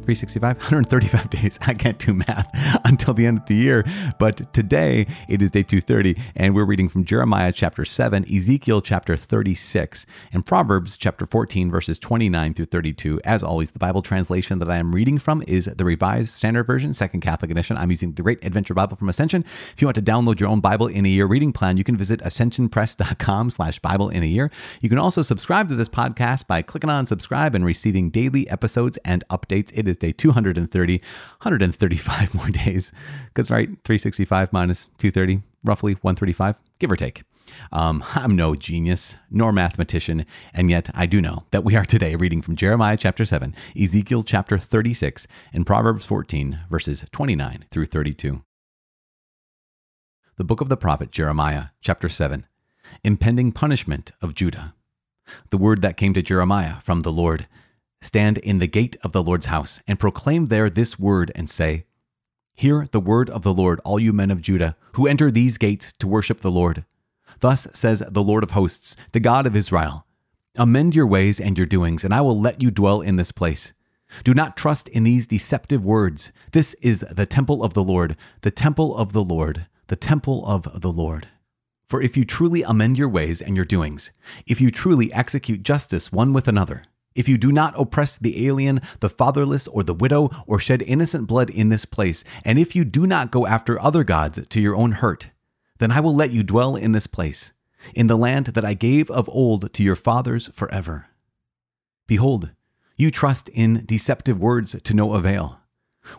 365, 135 days. I can't do math until the end of the year. But today it is day 230, and we're reading from Jeremiah chapter 7, Ezekiel chapter 36, and Proverbs chapter 14, verses 29 through 32. As always, the Bible translation that I am reading from is the Revised Standard Version, Second Catholic Edition. I'm using the Great Adventure Bible from Ascension. If you want to download your own Bible in a year reading plan, you can visit ascensionpress.com slash Bible in a year. You can also subscribe to this podcast by clicking on subscribe and receiving daily episodes and updates. It is day 230, 135 more days. Because, right, 365 minus 230, roughly 135, give or take. Um, I'm no genius nor mathematician, and yet I do know that we are today reading from Jeremiah chapter 7, Ezekiel chapter 36, and Proverbs 14, verses 29 through 32. The book of the prophet Jeremiah, chapter 7, Impending Punishment of Judah. The word that came to Jeremiah from the Lord Stand in the gate of the Lord's house, and proclaim there this word, and say, Hear the word of the Lord, all you men of Judah, who enter these gates to worship the Lord. Thus says the Lord of hosts, the God of Israel Amend your ways and your doings, and I will let you dwell in this place. Do not trust in these deceptive words. This is the temple of the Lord, the temple of the Lord, the temple of the Lord. For if you truly amend your ways and your doings, if you truly execute justice one with another, if you do not oppress the alien, the fatherless, or the widow, or shed innocent blood in this place, and if you do not go after other gods to your own hurt, then I will let you dwell in this place, in the land that I gave of old to your fathers forever. Behold, you trust in deceptive words to no avail.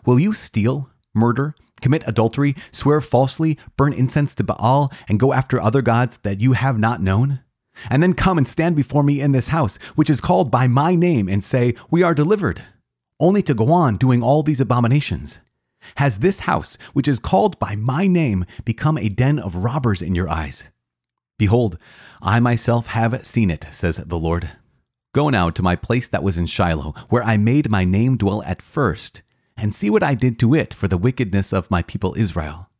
Will you steal, murder, commit adultery, swear falsely, burn incense to Baal, and go after other gods that you have not known? And then come and stand before me in this house, which is called by my name, and say, We are delivered, only to go on doing all these abominations? Has this house, which is called by my name, become a den of robbers in your eyes? Behold, I myself have seen it, says the Lord. Go now to my place that was in Shiloh, where I made my name dwell at first, and see what I did to it for the wickedness of my people Israel.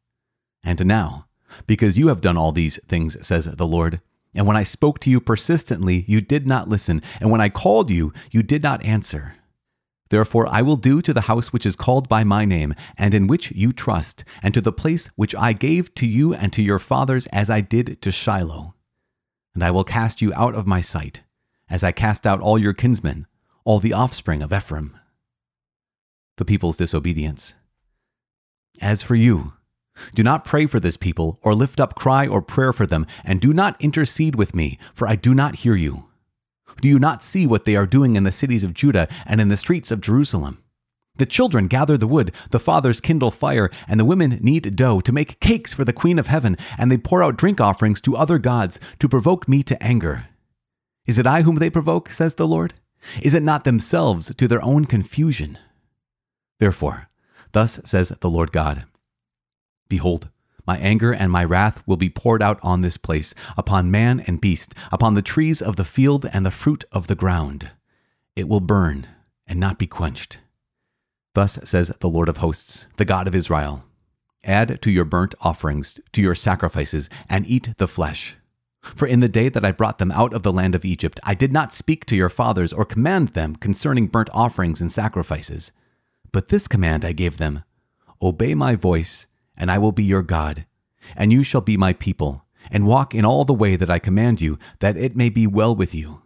And now, because you have done all these things, says the Lord, and when I spoke to you persistently, you did not listen. And when I called you, you did not answer. Therefore, I will do to the house which is called by my name, and in which you trust, and to the place which I gave to you and to your fathers, as I did to Shiloh. And I will cast you out of my sight, as I cast out all your kinsmen, all the offspring of Ephraim. The people's disobedience. As for you, do not pray for this people, or lift up cry or prayer for them, and do not intercede with me, for I do not hear you. Do you not see what they are doing in the cities of Judah and in the streets of Jerusalem? The children gather the wood, the fathers kindle fire, and the women knead dough to make cakes for the Queen of Heaven, and they pour out drink offerings to other gods to provoke me to anger. Is it I whom they provoke, says the Lord? Is it not themselves to their own confusion? Therefore, thus says the Lord God Behold, my anger and my wrath will be poured out on this place, upon man and beast, upon the trees of the field and the fruit of the ground. It will burn and not be quenched. Thus says the Lord of hosts, the God of Israel Add to your burnt offerings, to your sacrifices, and eat the flesh. For in the day that I brought them out of the land of Egypt, I did not speak to your fathers or command them concerning burnt offerings and sacrifices. But this command I gave them Obey my voice and I will be your God, and you shall be my people, and walk in all the way that I command you, that it may be well with you.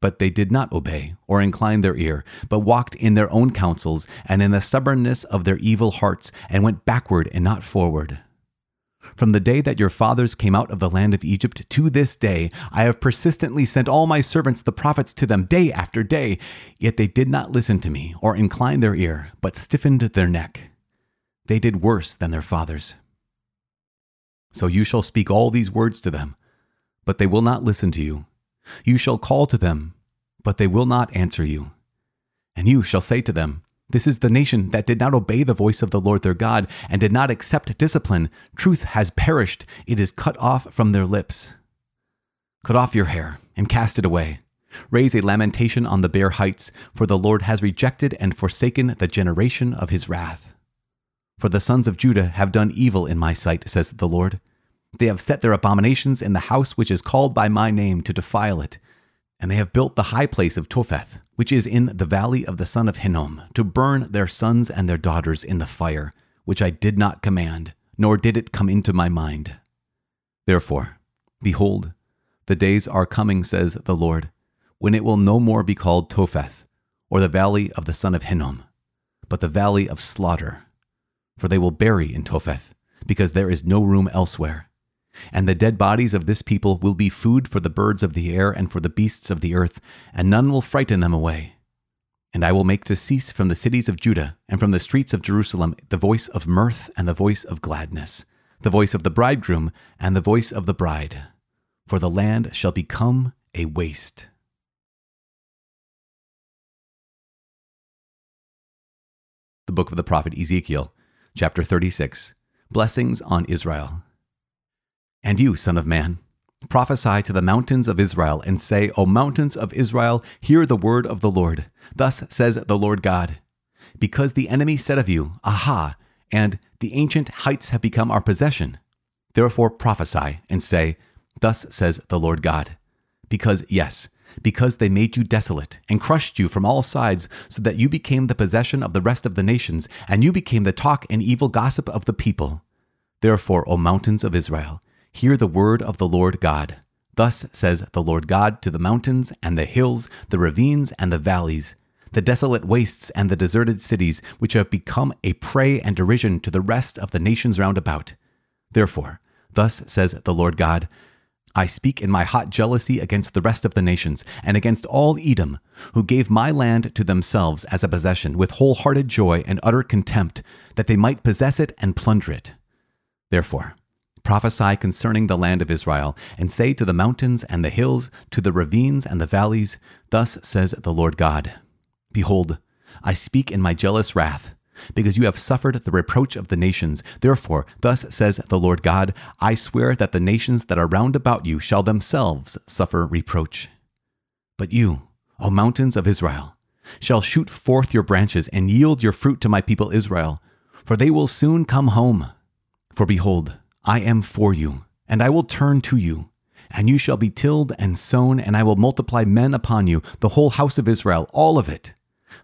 But they did not obey or incline their ear, but walked in their own counsels and in the stubbornness of their evil hearts, and went backward and not forward. From the day that your fathers came out of the land of Egypt to this day, I have persistently sent all my servants the prophets to them day after day, yet they did not listen to me or incline their ear, but stiffened their neck. They did worse than their fathers. So you shall speak all these words to them, but they will not listen to you. You shall call to them, but they will not answer you. And you shall say to them, This is the nation that did not obey the voice of the Lord their God, and did not accept discipline. Truth has perished, it is cut off from their lips. Cut off your hair and cast it away. Raise a lamentation on the bare heights, for the Lord has rejected and forsaken the generation of his wrath. For the sons of Judah have done evil in my sight, says the Lord. They have set their abominations in the house which is called by my name to defile it. And they have built the high place of Topheth, which is in the valley of the son of Hinnom, to burn their sons and their daughters in the fire, which I did not command, nor did it come into my mind. Therefore, behold, the days are coming, says the Lord, when it will no more be called Topheth, or the valley of the son of Hinnom, but the valley of slaughter. For they will bury in Topheth, because there is no room elsewhere. And the dead bodies of this people will be food for the birds of the air and for the beasts of the earth, and none will frighten them away. And I will make to cease from the cities of Judah and from the streets of Jerusalem the voice of mirth and the voice of gladness, the voice of the bridegroom and the voice of the bride. For the land shall become a waste. The book of the prophet Ezekiel, chapter 36 Blessings on Israel. And you, Son of Man, prophesy to the mountains of Israel, and say, O mountains of Israel, hear the word of the Lord. Thus says the Lord God Because the enemy said of you, Aha, and the ancient heights have become our possession. Therefore prophesy, and say, Thus says the Lord God. Because, yes, because they made you desolate and crushed you from all sides, so that you became the possession of the rest of the nations, and you became the talk and evil gossip of the people. Therefore, O mountains of Israel, Hear the word of the Lord God. Thus says the Lord God to the mountains and the hills, the ravines and the valleys, the desolate wastes and the deserted cities, which have become a prey and derision to the rest of the nations round about. Therefore, thus says the Lord God, I speak in my hot jealousy against the rest of the nations, and against all Edom, who gave my land to themselves as a possession with wholehearted joy and utter contempt, that they might possess it and plunder it. Therefore, Prophesy concerning the land of Israel, and say to the mountains and the hills, to the ravines and the valleys, Thus says the Lord God Behold, I speak in my jealous wrath, because you have suffered the reproach of the nations. Therefore, thus says the Lord God I swear that the nations that are round about you shall themselves suffer reproach. But you, O mountains of Israel, shall shoot forth your branches and yield your fruit to my people Israel, for they will soon come home. For behold, I am for you, and I will turn to you. And you shall be tilled and sown, and I will multiply men upon you, the whole house of Israel, all of it.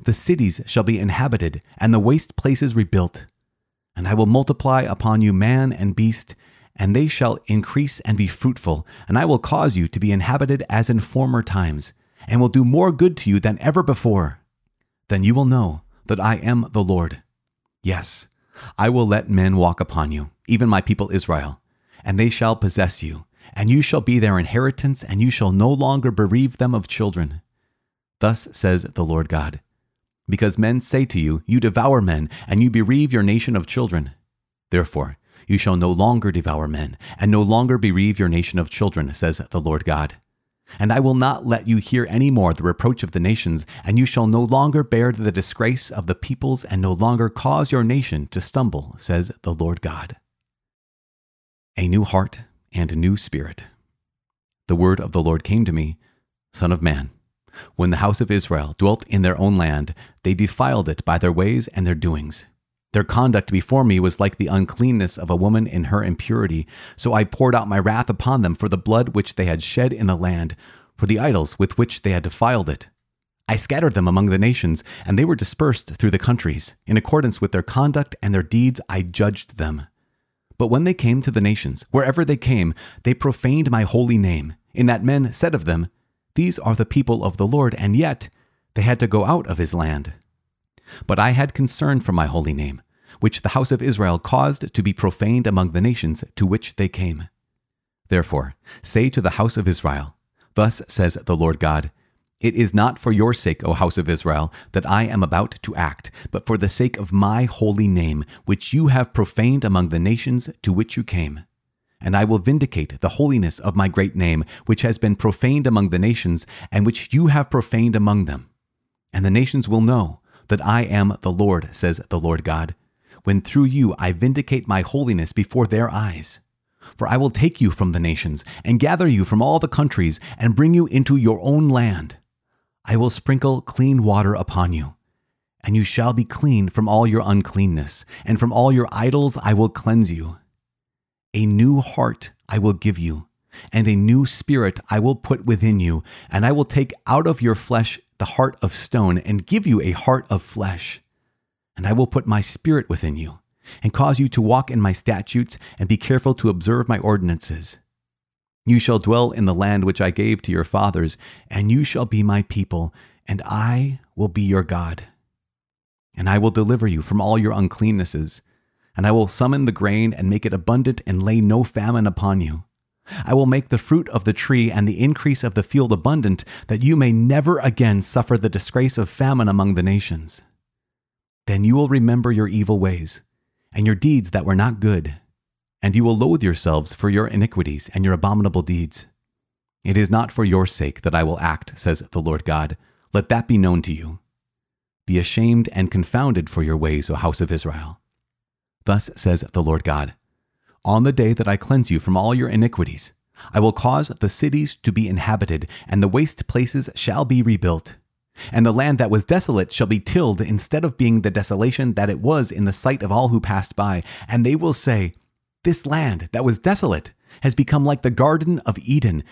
The cities shall be inhabited, and the waste places rebuilt. And I will multiply upon you man and beast, and they shall increase and be fruitful, and I will cause you to be inhabited as in former times, and will do more good to you than ever before. Then you will know that I am the Lord. Yes, I will let men walk upon you, even my people Israel, and they shall possess you, and you shall be their inheritance, and you shall no longer bereave them of children. Thus says the Lord God. Because men say to you, You devour men, and you bereave your nation of children. Therefore, you shall no longer devour men, and no longer bereave your nation of children, says the Lord God. And I will not let you hear any more the reproach of the nations, and you shall no longer bear the disgrace of the peoples, and no longer cause your nation to stumble, says the Lord God. A new heart and a new spirit. The word of the Lord came to me Son of man, when the house of Israel dwelt in their own land, they defiled it by their ways and their doings. Their conduct before me was like the uncleanness of a woman in her impurity. So I poured out my wrath upon them for the blood which they had shed in the land, for the idols with which they had defiled it. I scattered them among the nations, and they were dispersed through the countries. In accordance with their conduct and their deeds, I judged them. But when they came to the nations, wherever they came, they profaned my holy name, in that men said of them, These are the people of the Lord, and yet they had to go out of his land. But I had concern for my holy name which the house of Israel caused to be profaned among the nations to which they came. Therefore, say to the house of Israel, Thus says the Lord God, It is not for your sake, O house of Israel, that I am about to act, but for the sake of my holy name, which you have profaned among the nations to which you came. And I will vindicate the holiness of my great name, which has been profaned among the nations, and which you have profaned among them. And the nations will know that I am the Lord, says the Lord God when through you I vindicate my holiness before their eyes. For I will take you from the nations, and gather you from all the countries, and bring you into your own land. I will sprinkle clean water upon you, and you shall be clean from all your uncleanness, and from all your idols I will cleanse you. A new heart I will give you, and a new spirit I will put within you, and I will take out of your flesh the heart of stone, and give you a heart of flesh. And I will put my spirit within you and cause you to walk in my statutes and be careful to observe my ordinances. You shall dwell in the land which I gave to your fathers, and you shall be my people, and I will be your God. And I will deliver you from all your uncleannesses, and I will summon the grain and make it abundant and lay no famine upon you. I will make the fruit of the tree and the increase of the field abundant, that you may never again suffer the disgrace of famine among the nations. Then you will remember your evil ways and your deeds that were not good, and you will loathe yourselves for your iniquities and your abominable deeds. It is not for your sake that I will act, says the Lord God. Let that be known to you. Be ashamed and confounded for your ways, O house of Israel. Thus says the Lord God On the day that I cleanse you from all your iniquities, I will cause the cities to be inhabited, and the waste places shall be rebuilt. And the land that was desolate shall be tilled instead of being the desolation that it was in the sight of all who passed by. And they will say, This land that was desolate has become like the Garden of Eden,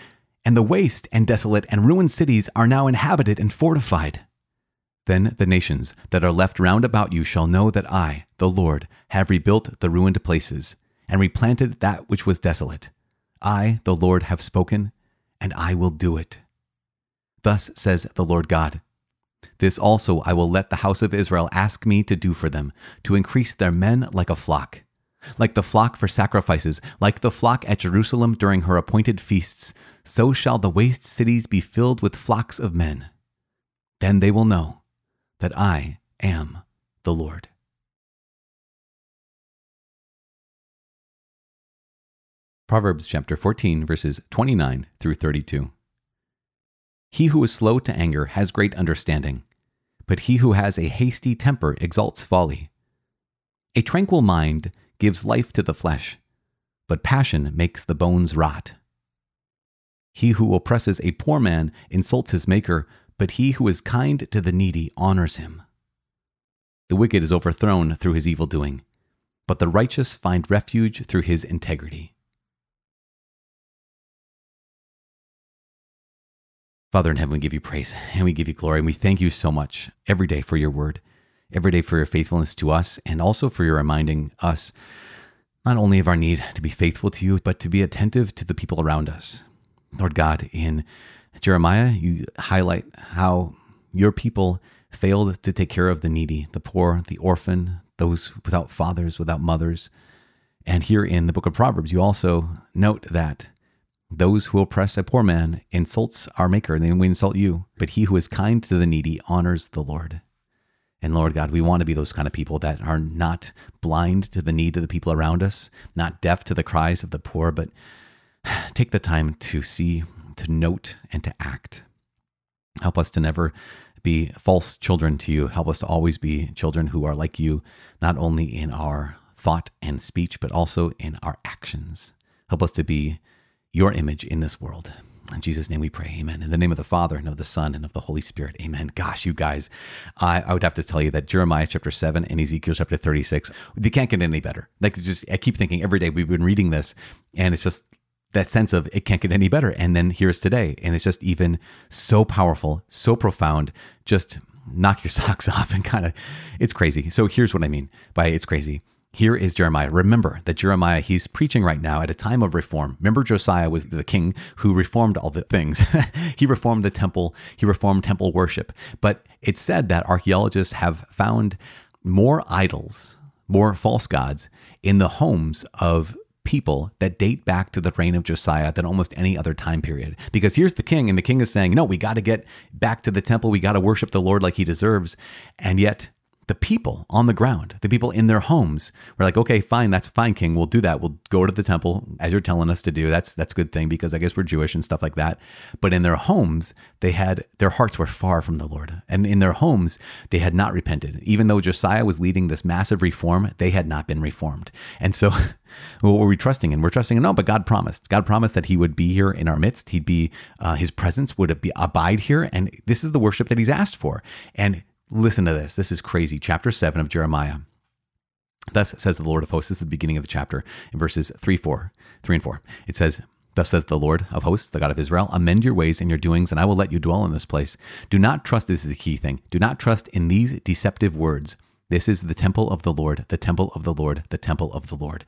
and the waste and desolate and ruined cities are now inhabited and fortified. Then the nations that are left round about you shall know that I, the Lord, have rebuilt the ruined places, and replanted that which was desolate. I, the Lord, have spoken, and I will do it. Thus says the Lord God this also I will let the house of Israel ask me to do for them, to increase their men like a flock. Like the flock for sacrifices, like the flock at Jerusalem during her appointed feasts, so shall the waste cities be filled with flocks of men. Then they will know that I am the Lord. Proverbs chapter 14, verses 29 through 32. He who is slow to anger has great understanding, but he who has a hasty temper exalts folly. A tranquil mind gives life to the flesh, but passion makes the bones rot. He who oppresses a poor man insults his maker, but he who is kind to the needy honors him. The wicked is overthrown through his evil doing, but the righteous find refuge through his integrity. Father in heaven, we give you praise and we give you glory. And we thank you so much every day for your word, every day for your faithfulness to us, and also for your reminding us not only of our need to be faithful to you, but to be attentive to the people around us. Lord God, in Jeremiah, you highlight how your people failed to take care of the needy, the poor, the orphan, those without fathers, without mothers. And here in the book of Proverbs, you also note that those who oppress a poor man insults our maker, and then we insult you. But he who is kind to the needy honors the Lord. And Lord God, we want to be those kind of people that are not blind to the need of the people around us, not deaf to the cries of the poor, but take the time to see, to note, and to act. Help us to never be false children to you. Help us to always be children who are like you, not only in our thought and speech, but also in our actions. Help us to be your image in this world. In Jesus' name we pray. Amen. In the name of the Father and of the Son and of the Holy Spirit. Amen. Gosh, you guys, I, I would have to tell you that Jeremiah chapter 7 and Ezekiel chapter 36, they can't get any better. Like just I keep thinking every day we've been reading this, and it's just that sense of it can't get any better. And then here's today. And it's just even so powerful, so profound, just knock your socks off and kind of it's crazy. So here's what I mean by it's crazy. Here is Jeremiah. Remember that Jeremiah, he's preaching right now at a time of reform. Remember, Josiah was the king who reformed all the things. he reformed the temple, he reformed temple worship. But it's said that archaeologists have found more idols, more false gods in the homes of people that date back to the reign of Josiah than almost any other time period. Because here's the king, and the king is saying, No, we got to get back to the temple. We got to worship the Lord like he deserves. And yet, the people on the ground, the people in their homes were like, okay, fine, that's fine, King. We'll do that. We'll go to the temple as you're telling us to do. That's that's a good thing because I guess we're Jewish and stuff like that. But in their homes, they had their hearts were far from the Lord, and in their homes, they had not repented. Even though Josiah was leading this massive reform, they had not been reformed. And so, what were we trusting in? We're trusting in no, but God promised. God promised that He would be here in our midst. He'd be uh, His presence would be abide here, and this is the worship that He's asked for. And Listen to this. This is crazy. Chapter 7 of Jeremiah. Thus says the Lord of hosts. This is the beginning of the chapter in verses 3, 4, 3 and 4. It says, Thus says the Lord of hosts, the God of Israel, amend your ways and your doings, and I will let you dwell in this place. Do not trust, this is the key thing, do not trust in these deceptive words. This is the temple of the Lord, the temple of the Lord, the temple of the Lord.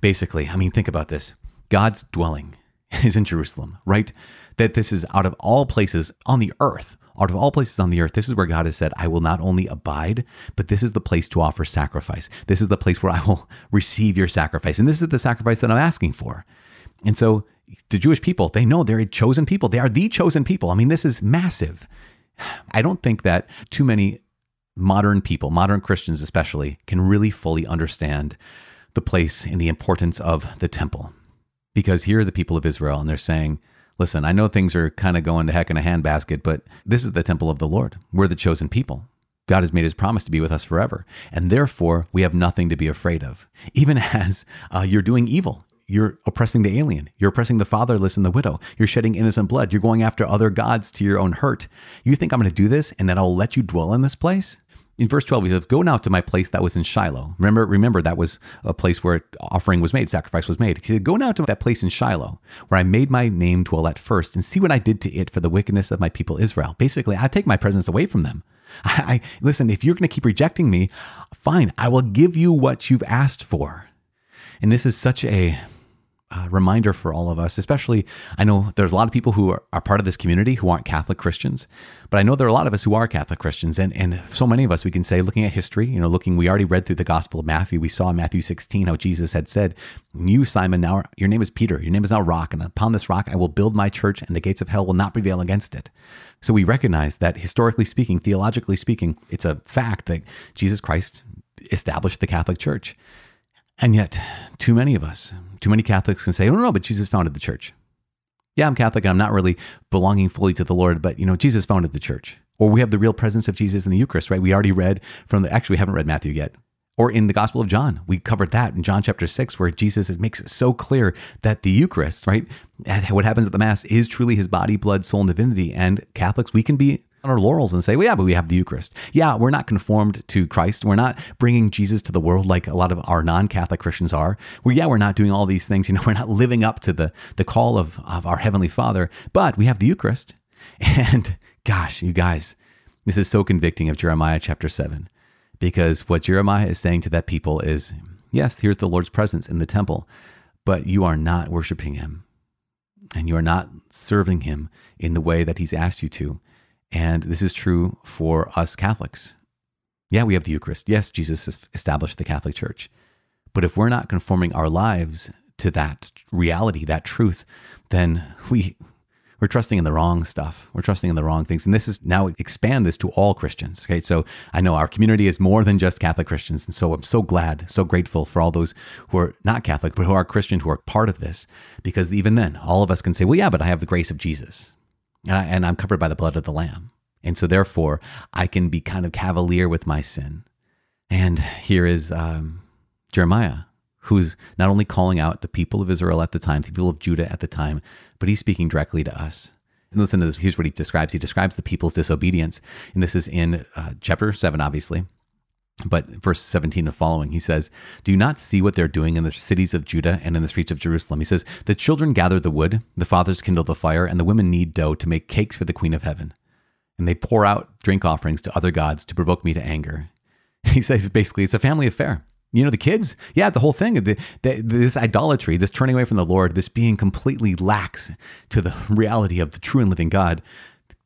Basically, I mean, think about this God's dwelling is in Jerusalem, right? That this is out of all places on the earth, out of all places on the earth, this is where God has said, I will not only abide, but this is the place to offer sacrifice. This is the place where I will receive your sacrifice. And this is the sacrifice that I'm asking for. And so the Jewish people, they know they're a chosen people. They are the chosen people. I mean, this is massive. I don't think that too many modern people, modern Christians especially, can really fully understand the place and the importance of the temple. Because here are the people of Israel, and they're saying, Listen, I know things are kind of going to heck in a handbasket, but this is the temple of the Lord. We're the chosen people. God has made his promise to be with us forever. And therefore, we have nothing to be afraid of. Even as uh, you're doing evil, you're oppressing the alien. You're oppressing the fatherless and the widow. You're shedding innocent blood. You're going after other gods to your own hurt. You think I'm going to do this and that I'll let you dwell in this place? In verse 12 he says go now to my place that was in shiloh. Remember remember that was a place where offering was made sacrifice was made. He said go now to that place in shiloh where i made my name dwell at first and see what i did to it for the wickedness of my people israel. Basically i take my presence away from them. I, I listen if you're going to keep rejecting me fine i will give you what you've asked for. And this is such a uh, reminder for all of us, especially I know there's a lot of people who are, are, part of this community who aren't Catholic Christians, but I know there are a lot of us who are Catholic Christians. And, and so many of us, we can say, looking at history, you know, looking, we already read through the Gospel of Matthew. We saw in Matthew 16 how Jesus had said, You, Simon, now your name is Peter, your name is now Rock, and upon this rock I will build my church, and the gates of hell will not prevail against it. So we recognize that historically speaking, theologically speaking, it's a fact that Jesus Christ established the Catholic Church. And yet, too many of us, too many Catholics can say, oh, no, no, but Jesus founded the church. Yeah, I'm Catholic and I'm not really belonging fully to the Lord, but you know, Jesus founded the church. Or we have the real presence of Jesus in the Eucharist, right? We already read from the, actually, we haven't read Matthew yet. Or in the Gospel of John, we covered that in John chapter six, where Jesus makes it so clear that the Eucharist, right? What happens at the Mass is truly his body, blood, soul, and divinity. And Catholics, we can be on our laurels and say, well, yeah, but we have the Eucharist. Yeah, we're not conformed to Christ. We're not bringing Jesus to the world like a lot of our non-Catholic Christians are. Well, yeah, we're not doing all these things. You know, we're not living up to the, the call of, of our Heavenly Father, but we have the Eucharist. And gosh, you guys, this is so convicting of Jeremiah chapter 7, because what Jeremiah is saying to that people is, yes, here's the Lord's presence in the temple, but you are not worshiping him and you are not serving him in the way that he's asked you to. And this is true for us Catholics. Yeah, we have the Eucharist. Yes, Jesus established the Catholic Church. But if we're not conforming our lives to that reality, that truth, then we we're trusting in the wrong stuff. We're trusting in the wrong things. And this is now expand this to all Christians. Okay. So I know our community is more than just Catholic Christians. And so I'm so glad, so grateful for all those who are not Catholic, but who are Christian, who are part of this. Because even then, all of us can say, well, yeah, but I have the grace of Jesus and, I, and I'm covered by the blood of the Lamb. And so, therefore, I can be kind of cavalier with my sin. And here is um, Jeremiah, who's not only calling out the people of Israel at the time, the people of Judah at the time, but he's speaking directly to us. And listen to this. Here's what he describes. He describes the people's disobedience. And this is in uh, chapter 7, obviously. But verse 17 and following, he says, Do you not see what they're doing in the cities of Judah and in the streets of Jerusalem? He says, The children gather the wood, the fathers kindle the fire, and the women knead dough to make cakes for the queen of heaven. And they pour out drink offerings to other gods to provoke me to anger. He says basically, it's a family affair. You know, the kids, yeah, the whole thing, the, the, this idolatry, this turning away from the Lord, this being completely lax to the reality of the true and living God.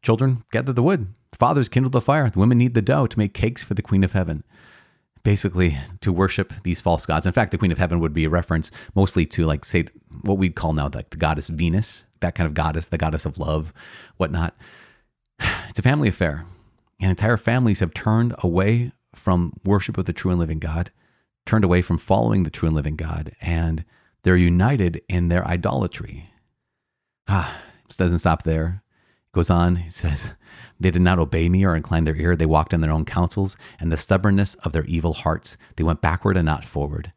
Children gather the wood, the fathers kindle the fire, the women knead the dough to make cakes for the queen of heaven basically to worship these false gods. In fact, the Queen of Heaven would be a reference mostly to like say what we'd call now like the goddess Venus, that kind of goddess, the goddess of love, whatnot. It's a family affair. And entire families have turned away from worship of the true and living God, turned away from following the true and living God, and they're united in their idolatry. Ah, this doesn't stop there. Goes on, he says, They did not obey me or incline their ear. They walked in their own counsels, and the stubbornness of their evil hearts. They went backward and not forward.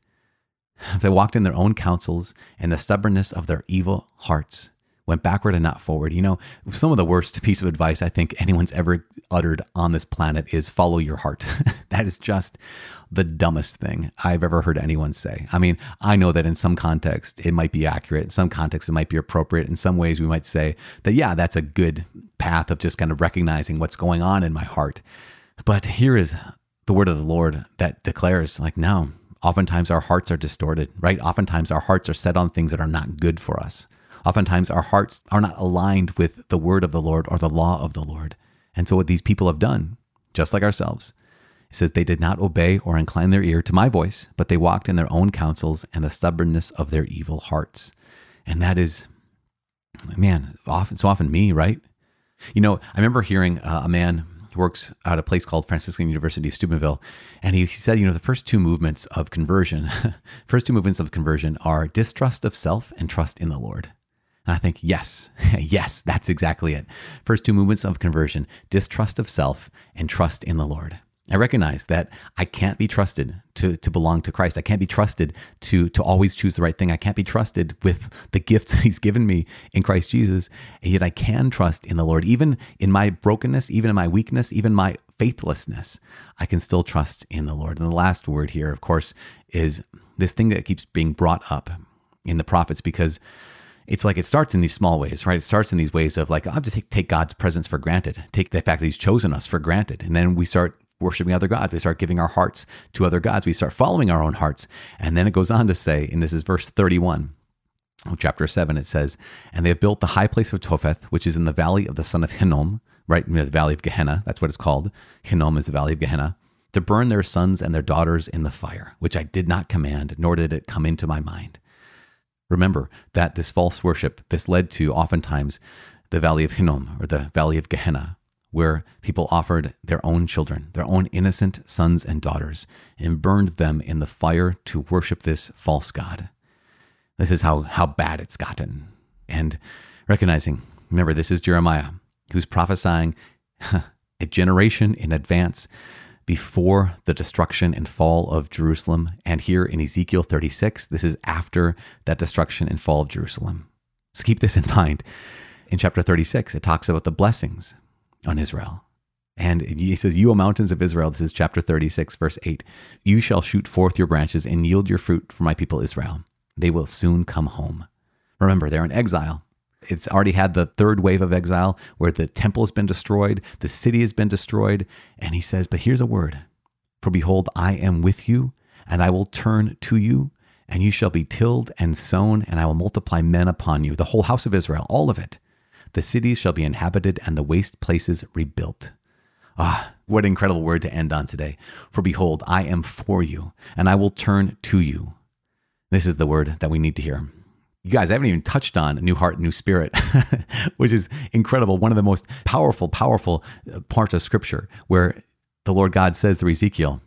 They walked in their own counsels, and the stubbornness of their evil hearts went backward and not forward. You know, some of the worst piece of advice I think anyone's ever uttered on this planet is follow your heart. that is just the dumbest thing I've ever heard anyone say. I mean, I know that in some context it might be accurate, in some context it might be appropriate. In some ways, we might say that, yeah, that's a good path of just kind of recognizing what's going on in my heart. But here is the word of the Lord that declares, like, no, oftentimes our hearts are distorted, right? Oftentimes our hearts are set on things that are not good for us. Oftentimes, our hearts are not aligned with the word of the Lord or the law of the Lord. And so, what these people have done, just like ourselves, it says they did not obey or incline their ear to my voice, but they walked in their own counsels and the stubbornness of their evil hearts. And that is, man, often so often me, right? You know, I remember hearing uh, a man who works at a place called Franciscan University Steubenville, and he, he said, you know, the first two movements of conversion, first two movements of conversion are distrust of self and trust in the Lord. And I think, yes, yes, that's exactly it. First two movements of conversion distrust of self and trust in the Lord. I recognize that I can't be trusted to, to belong to Christ. I can't be trusted to, to always choose the right thing. I can't be trusted with the gifts that He's given me in Christ Jesus. And yet I can trust in the Lord. Even in my brokenness, even in my weakness, even my faithlessness, I can still trust in the Lord. And the last word here, of course, is this thing that keeps being brought up in the prophets because it's like it starts in these small ways, right? It starts in these ways of like, I'll just take, take God's presence for granted, take the fact that He's chosen us for granted. And then we start worshiping other gods. We start giving our hearts to other gods. We start following our own hearts. And then it goes on to say, and this is verse 31 of chapter 7, it says, And they have built the high place of Topheth, which is in the valley of the son of Hinnom, right? Know, the valley of Gehenna. That's what it's called. Hinnom is the valley of Gehenna. To burn their sons and their daughters in the fire, which I did not command, nor did it come into my mind. Remember that this false worship, this led to oftentimes the valley of Hinnom or the valley of Gehenna, where people offered their own children, their own innocent sons and daughters, and burned them in the fire to worship this false God. This is how, how bad it's gotten. And recognizing, remember, this is Jeremiah who's prophesying a generation in advance before the destruction and fall of Jerusalem. And here in Ezekiel 36, this is after that destruction and fall of Jerusalem. So keep this in mind. In chapter 36, it talks about the blessings on Israel. And he says, You, O mountains of Israel, this is chapter 36, verse 8, you shall shoot forth your branches and yield your fruit for my people Israel. They will soon come home. Remember, they're in exile. It's already had the third wave of exile where the temple has been destroyed, the city has been destroyed. And he says, But here's a word For behold, I am with you, and I will turn to you, and you shall be tilled and sown, and I will multiply men upon you, the whole house of Israel, all of it. The cities shall be inhabited, and the waste places rebuilt. Ah, what an incredible word to end on today. For behold, I am for you, and I will turn to you. This is the word that we need to hear you guys, I haven't even touched on New Heart, New Spirit, which is incredible. One of the most powerful, powerful uh, parts of Scripture where the Lord God says through Ezekiel,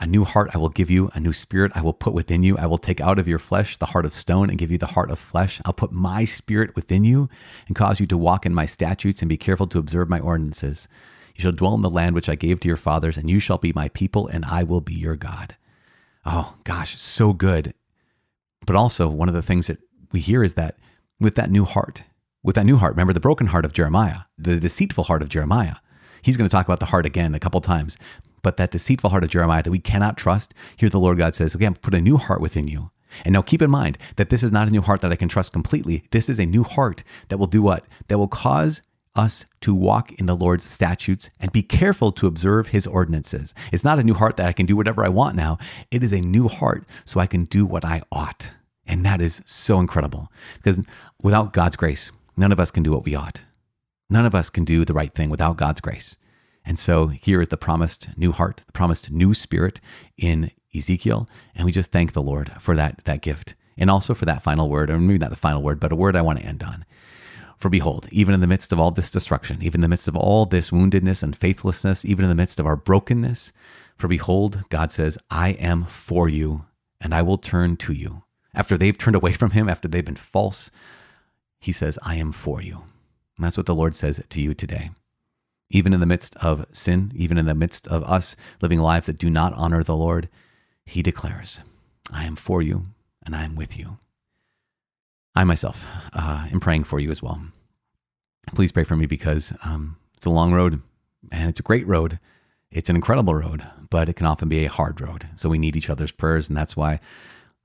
a new heart I will give you, a new spirit I will put within you. I will take out of your flesh the heart of stone and give you the heart of flesh. I'll put my spirit within you and cause you to walk in my statutes and be careful to observe my ordinances. You shall dwell in the land which I gave to your fathers, and you shall be my people, and I will be your God. Oh, gosh, so good. But also, one of the things that we hear is that with that new heart, with that new heart, remember the broken heart of Jeremiah, the deceitful heart of Jeremiah. He's going to talk about the heart again a couple times. But that deceitful heart of Jeremiah that we cannot trust, here the Lord God says, okay, I'm put a new heart within you. And now keep in mind that this is not a new heart that I can trust completely. This is a new heart that will do what? That will cause us to walk in the Lord's statutes and be careful to observe his ordinances. It's not a new heart that I can do whatever I want now. It is a new heart so I can do what I ought. And that is so incredible because without God's grace, none of us can do what we ought. None of us can do the right thing without God's grace. And so here is the promised new heart, the promised new spirit in Ezekiel. And we just thank the Lord for that, that gift. And also for that final word, or maybe not the final word, but a word I want to end on. For behold, even in the midst of all this destruction, even in the midst of all this woundedness and faithlessness, even in the midst of our brokenness, For behold, God says, I am for you, and I will turn to you. After they've turned away from him, after they've been false, he says, I am for you. And that's what the Lord says to you today. Even in the midst of sin, even in the midst of us living lives that do not honor the Lord, he declares, I am for you and I am with you. I myself uh, am praying for you as well. Please pray for me because um, it's a long road and it's a great road. It's an incredible road, but it can often be a hard road. So we need each other's prayers. And that's why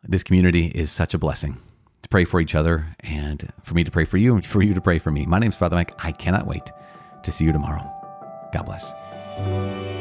this community is such a blessing to pray for each other and for me to pray for you and for you to pray for me. My name is Father Mike. I cannot wait to see you tomorrow. God bless.